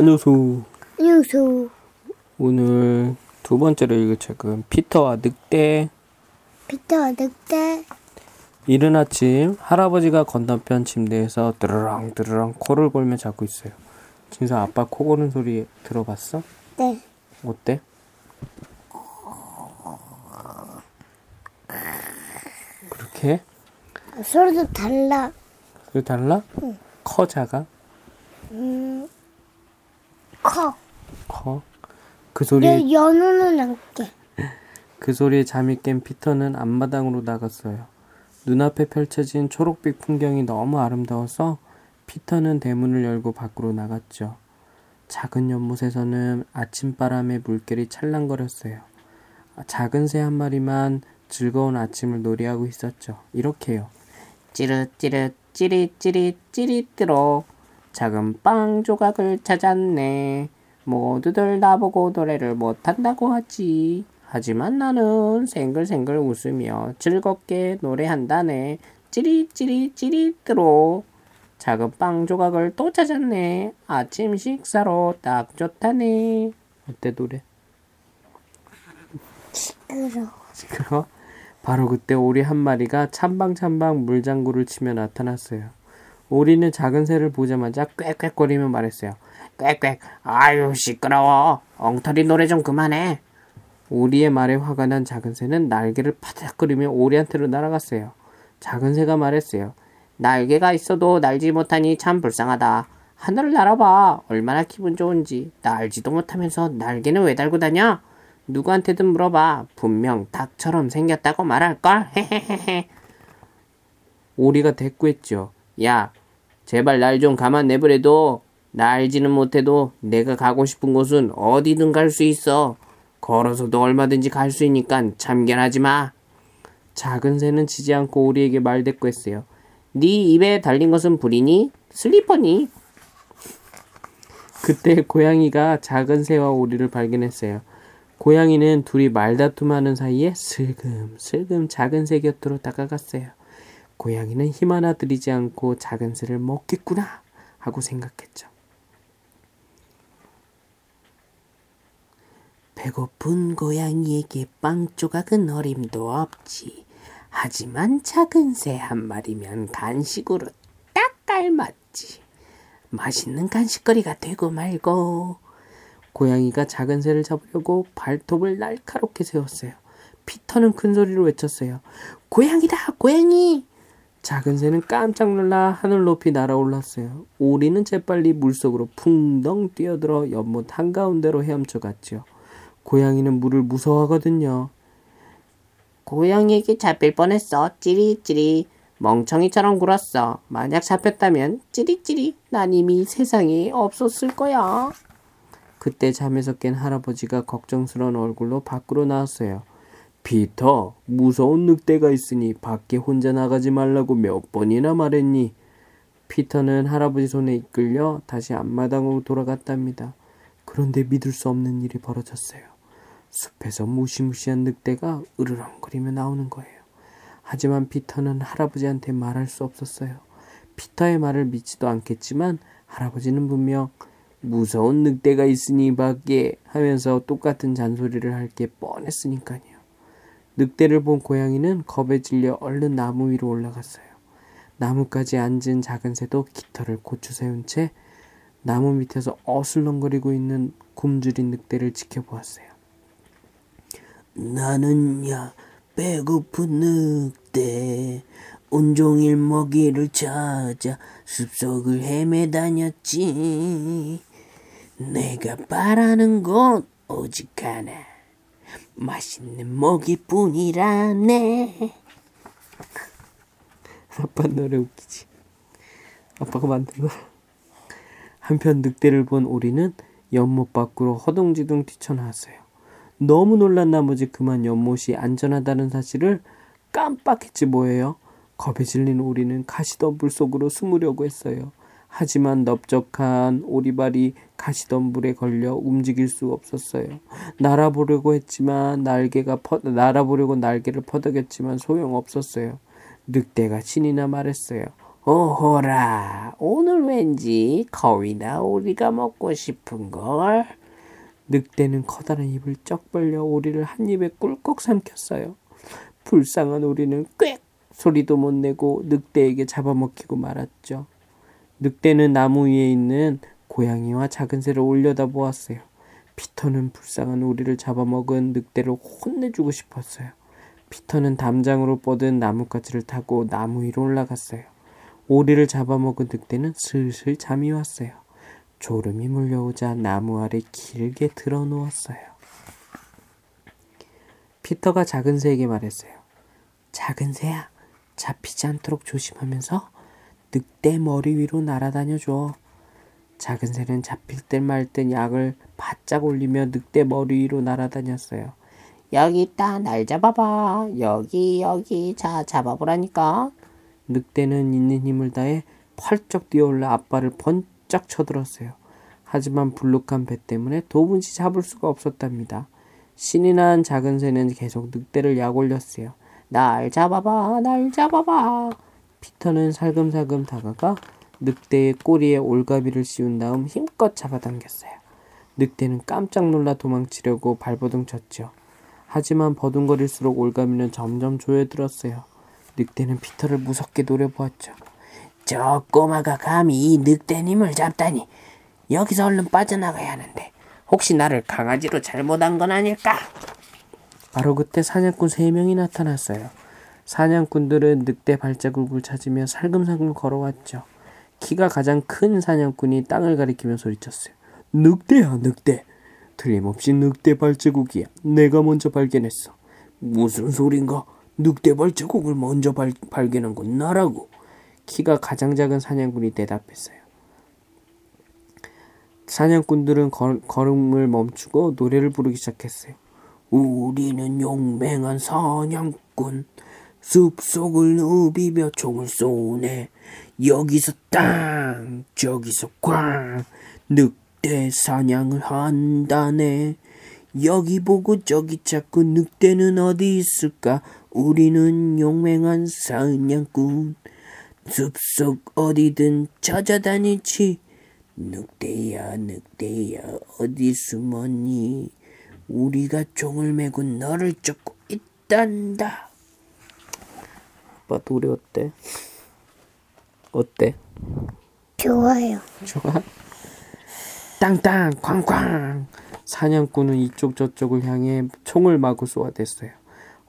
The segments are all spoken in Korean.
안녕수 안녕수 오늘 두 번째로 읽을 책은 피터와 늑대 피터 늑대 이른 아침 할아버지가 건너편 침대에서 드르렁 드르렁 코를 골며 자고 있어요. 진서 아빠 코 고는 소리 들어봤어? 네 어때? 그렇게? 소리도 달라 그 달라? 커 작아? 커 커? 그 소리 여, 연우는 안게 그 소리에 잠이 깬 피터는 앞마당으로 나갔어요. 눈앞에 펼쳐진 초록빛 풍경이 너무 아름다워서 피터는 대문을 열고 밖으로 나갔죠. 작은 연못에서는 아침바람에 물결이 찰랑거렸어요. 작은 새 한 마리만 즐거운 아침을 놀이하고 있었죠. 이렇게요. 찌릿찌릿 찌릿찌릿 찌릿 들어 작은 빵 조각을 찾았네. 모두들 나보고 노래를 못한다고 하지. 하지만 나는 생글생글 웃으며 즐겁게 노래한다네. 찌릿찌릿 찌릿들어 작은 빵 조각을 또 찾았네. 아침 식사로 딱 좋다네. 어때 노래? 시끄러워 시끄러? 바로 그때 오리 한 마리가 찬방찬방 물장구를 치며 나타났어요. 오리는 작은 새를 보자마자 꽥꽥거리며 말했어요. 꽥꽥, 아유 시끄러워. 엉터리 노래 좀 그만해. 오리의 말에 화가 난 작은 새는 날개를 파닥거리며 오리한테로 날아갔어요. 작은 새가 말했어요. 날개가 있어도 날지 못하니 참 불쌍하다. 하늘을 날아봐. 얼마나 기분 좋은지. 날지도 못하면서 날개는 왜 달고 다녀? 누구한테든 물어봐. 분명 닭처럼 생겼다고 말할걸? 헤헤헤헤. 오리가 대꾸했죠. 야, 제발 날 좀 가만 내버려둬. 날지는 못해도 내가 가고 싶은 곳은 어디든 갈 수 있어. 걸어서도 얼마든지 갈 수 있니까 참견하지 마. 작은 새는 지지 않고 오리에게 말대꾸했어요. 네 입에 달린 것은 불이니? 슬리퍼니? 그때 고양이가 작은 새와 오리를 발견했어요. 고양이는 둘이 말다툼하는 사이에 슬금슬금 작은 새 곁으로 다가갔어요. 고양이는 힘 하나 들이지 않고 작은 새를 먹겠구나 하고 생각했죠. 배고픈 고양이에게 빵 조각은 어림도 없지. 하지만 작은 새 한 마리면 간식으로 딱 깔맞지. 맛있는 간식거리가 되고 말고. 고양이가 작은 새를 잡으려고 발톱을 날카롭게 세웠어요. 피터는 큰 소리로 외쳤어요. 고양이다, 고양이! 작은 새는 깜짝 놀라 하늘 높이 날아올랐어요. 오리는 재빨리 물속으로 풍덩 뛰어들어 연못 한가운데로 헤엄쳐 갔지요. 고양이는 물을 무서워하거든요. 고양이에게 잡힐 뻔했어. 찌릿찌릿. 멍청이처럼 굴었어. 만약 잡혔다면 찌릿찌릿. 난 이미 세상에 없었을 거야. 그때 잠에서 깬 할아버지가 걱정스러운 얼굴로 밖으로 나왔어요. 피터, 무서운 늑대가 있으니 밖에 혼자 나가지 말라고 몇 번이나 말했니? 피터는 할아버지 손에 이끌려 다시 앞마당으로 돌아갔답니다. 그런데 믿을 수 없는 일이 벌어졌어요. 숲에서 무시무시한 늑대가 으르렁거리며 나오는 거예요. 하지만 피터는 할아버지한테 말할 수 없었어요. 피터의 말을 믿지도 않겠지만 할아버지는 분명 무서운 늑대가 있으니 밖에 하면서 똑같은 잔소리를 할 게 뻔했으니까요. 늑대를 본 고양이는 겁에 질려 얼른 나무 위로 올라갔어요. 나무까지 앉은 작은 새도 깃털을 고추 세운 채 나무 밑에서 어슬렁거리고 있는 굶주린 늑대를 지켜보았어요. 나는야 배고픈 늑대 온종일 먹이를 찾아 숲속을 헤매다녔지. 내가 바라는 건 오직 하나. 맛있는 먹이뿐이라네. 아빠 노래 웃기지. 아빠가 만든 거. 한편 늑대를 본 오리는 연못 밖으로 허둥지둥 뛰쳐나왔어요. 너무 놀란 나머지 그만 연못이 안전하다는 사실을 깜빡했지 뭐예요. 겁에 질린 오리는 가시덤불 속으로 숨으려고 했어요. 하지만 넓적한 오리발이 가시덤불에 걸려 움직일 수 없었어요. 날아보려고 했지만 날개가 퍼, 날아보려고 날개를 퍼덕였지만 소용없었어요. 늑대가 신이나 말했어요. 오호라, 오늘 왠지 거위나 오리가 먹고 싶은걸. 늑대는 커다란 입을 쩍 벌려 오리를 한 입에 꿀꺽 삼켰어요. 불쌍한 오리는 꽥 소리도 못 내고 늑대에게 잡아먹히고 말았죠. 늑대는 나무 위에 있는 고양이와 작은 새를 올려다 보았어요. 피터는 불쌍한 오리를 잡아먹은 늑대를 혼내주고 싶었어요. 피터는 담장으로 뻗은 나뭇가지를 타고 나무 위로 올라갔어요. 오리를 잡아먹은 늑대는 슬슬 잠이 왔어요. 졸음이 몰려오자 나무 아래 길게 드러 누웠어요. 피터가 작은 새에게 말했어요. 작은 새야, 잡히지 않도록 조심하면서 늑대 머리 위로 날아다녀 줘. 작은 새는 잡힐 듯 말 듯 약을 바짝 올리며 늑대 머리 위로 날아다녔어요. 여기 있다, 날 잡아봐. 여기, 여기, 자, 잡아보라니까. 늑대는 있는 힘을 다해 펄쩍 뛰어올라 앞발을 번쩍 쳐들었어요. 하지만 불룩한 배 때문에 도무지 잡을 수가 없었답니다. 신이 난 작은 새는 계속 늑대를 약 올렸어요. 날 잡아봐, 날 잡아봐. 피터는 살금살금 다가가 늑대의 꼬리에 올가비를 씌운 다음 힘껏 잡아당겼어요. 늑대는 깜짝 놀라 도망치려고 발버둥 쳤죠. 하지만 버둥거릴수록 올가미는 점점 조여들었어요. 늑대는 피터를 무섭게 노려보았죠. 저 꼬마가 감히 이 늑대님을 잡다니 여기서 얼른 빠져나가야 하는데 혹시 나를 강아지로 잘못한 건 아닐까? 바로 그때 사냥꾼 세 명이 나타났어요. 사냥꾼들은 늑대 발자국을 찾으며 살금살금 걸어왔죠. 키가 가장 큰 사냥꾼이 땅을 가리키며 소리쳤어요. 늑대야, 늑대. 틀림없이 늑대 발자국이야. 내가 먼저 발견했어. 무슨 소린가? 늑대 발자국을 먼저 발, 발견한 건 나라고. 키가 가장 작은 사냥꾼이 대답했어요. 사냥꾼들은 걸, 걸음을 멈추고 노래를 부르기 시작했어요. 우리는 용맹한 사냥꾼, 숲속을 누비며 총을 쏘네. 여기서 땅, 저기서 꽝, 늑대 사냥을 한다네. 여기 보고 저기 찾고 늑대는 어디 있을까? 우리는 용맹한 사냥꾼. 숲속 어디든 찾아다니지. 늑대야, 늑대야, 어디 숨었니? 우리가 종을 메고 너를 쫓고 있단다. 아빠 노래 어때? 어때? 좋아요. 좋아? 땅땅 쾅쾅 사냥꾼은 이쪽 저쪽을 향해 총을 마구 쏘아댔어요.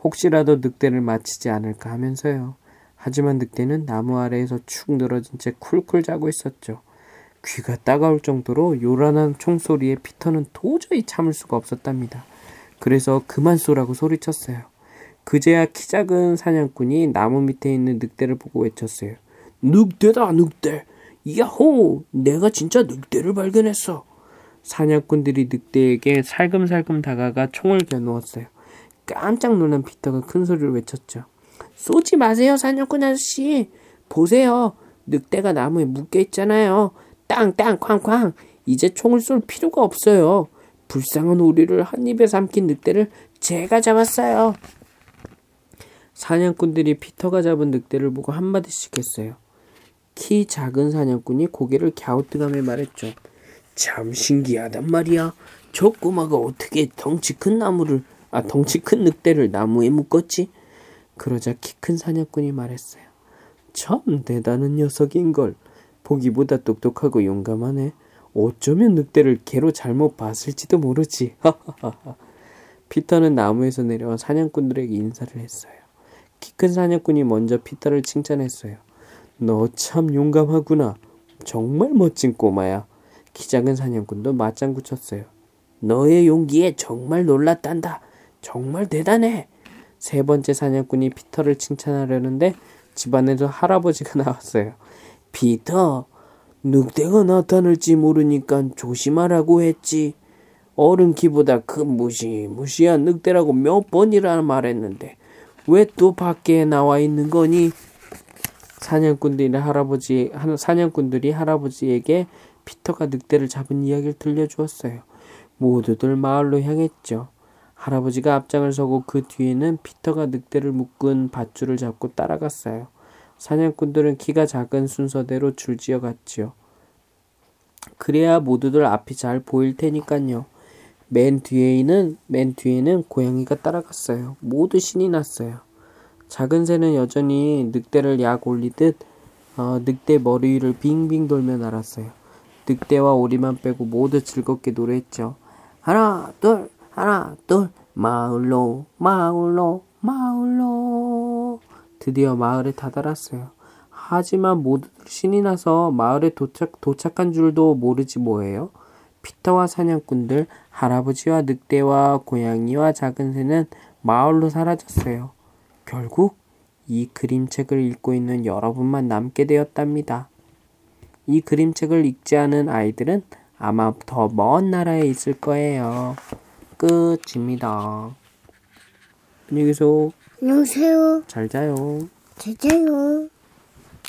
혹시라도 늑대를 맞히지 않을까 하면서요. 하지만 늑대는 나무 아래에서 축 늘어진 채 쿨쿨 자고 있었죠. 귀가 따가울 정도로 요란한 총소리에 피터는 도저히 참을 수가 없었답니다. 그래서 그만 쏘라고 소리쳤어요. 그제야 키 작은 사냥꾼이 나무 밑에 있는 늑대를 보고 외쳤어요. 늑대다 늑대. 야호! 내가 진짜 늑대를 발견했어. 사냥꾼들이 늑대에게 살금살금 다가가 총을 겨누었어요. 깜짝 놀란 피터가 큰 소리로 외쳤죠. 쏘지 마세요, 사냥꾼 아저씨. 보세요. 늑대가 나무에 묶여 있잖아요. 땅땅 쾅쾅. 이제 총을 쏠 필요가 없어요. 불쌍한 오리를 한 입에 삼킨 늑대를 제가 잡았어요. 사냥꾼들이 피터가 잡은 늑대를 보고 한마디씩 했어요. 키 작은 사냥꾼이 고개를 갸우뚱하며 말했죠. 참 신기하단 말이야. 저 꼬마가 어떻게 덩치 큰 나무를, 아, 덩치 큰 늑대를 나무에 묶었지? 그러자 키 큰 사냥꾼이 말했어요. 참 대단한 녀석인걸. 보기보다 똑똑하고 용감하네. 어쩌면 늑대를 개로 잘못 봤을지도 모르지. 피터는 나무에서 내려와 사냥꾼들에게 인사를 했어요. 키 큰 사냥꾼이 먼저 피터를 칭찬했어요. 너 참 용감하구나. 정말 멋진 꼬마야. 키 작은 사냥꾼도 맞장구 쳤어요. 너의 용기에 정말 놀랐단다. 정말 대단해. 세 번째 사냥꾼이 피터를 칭찬하려는데 집안에서 할아버지가 나왔어요. 피터, 늑대가 나타날지 모르니까 조심하라고 했지. 어른 키보다 큰 무시무시한 늑대라고 몇 번이나 말했는데 왜 또 밖에 나와 있는 거니? 사냥꾼들이 할아버지 사냥꾼들이 할아버지에게 피터가 늑대를 잡은 이야기를 들려주었어요. 모두들 마을로 향했죠. 할아버지가 앞장을 서고 그 뒤에는 피터가 늑대를 묶은 밧줄을 잡고 따라갔어요. 사냥꾼들은 키가 작은 순서대로 줄지어 갔지요. 그래야 모두들 앞이 잘 보일 테니까요. 맨 뒤에는 맨 뒤에는 고양이가 따라갔어요. 모두 신이 났어요. 작은 새는 여전히 늑대를 약 올리듯 어, 늑대 머리 위를 빙빙 돌며 날았어요. 늑대와 오리만 빼고 모두 즐겁게 노래했죠. 하나 둘 하나 둘 마을로 마을로 마을로 드디어 마을에 다다랐어요. 하지만 모두들 신이 나서 마을에 도착 도착한 줄도 모르지 뭐예요. 피터와 사냥꾼들, 할아버지와 늑대와 고양이와 작은 새는 마을로 사라졌어요. 결국 이 그림책을 읽고 있는 여러분만 남게 되었답니다. 이 그림책을 읽지 않은 아이들은 아마 더 먼 나라에 있을 거예요. 끝입니다. 안녕히 계세요. 안녕하세요. 잘 자요. 제자요.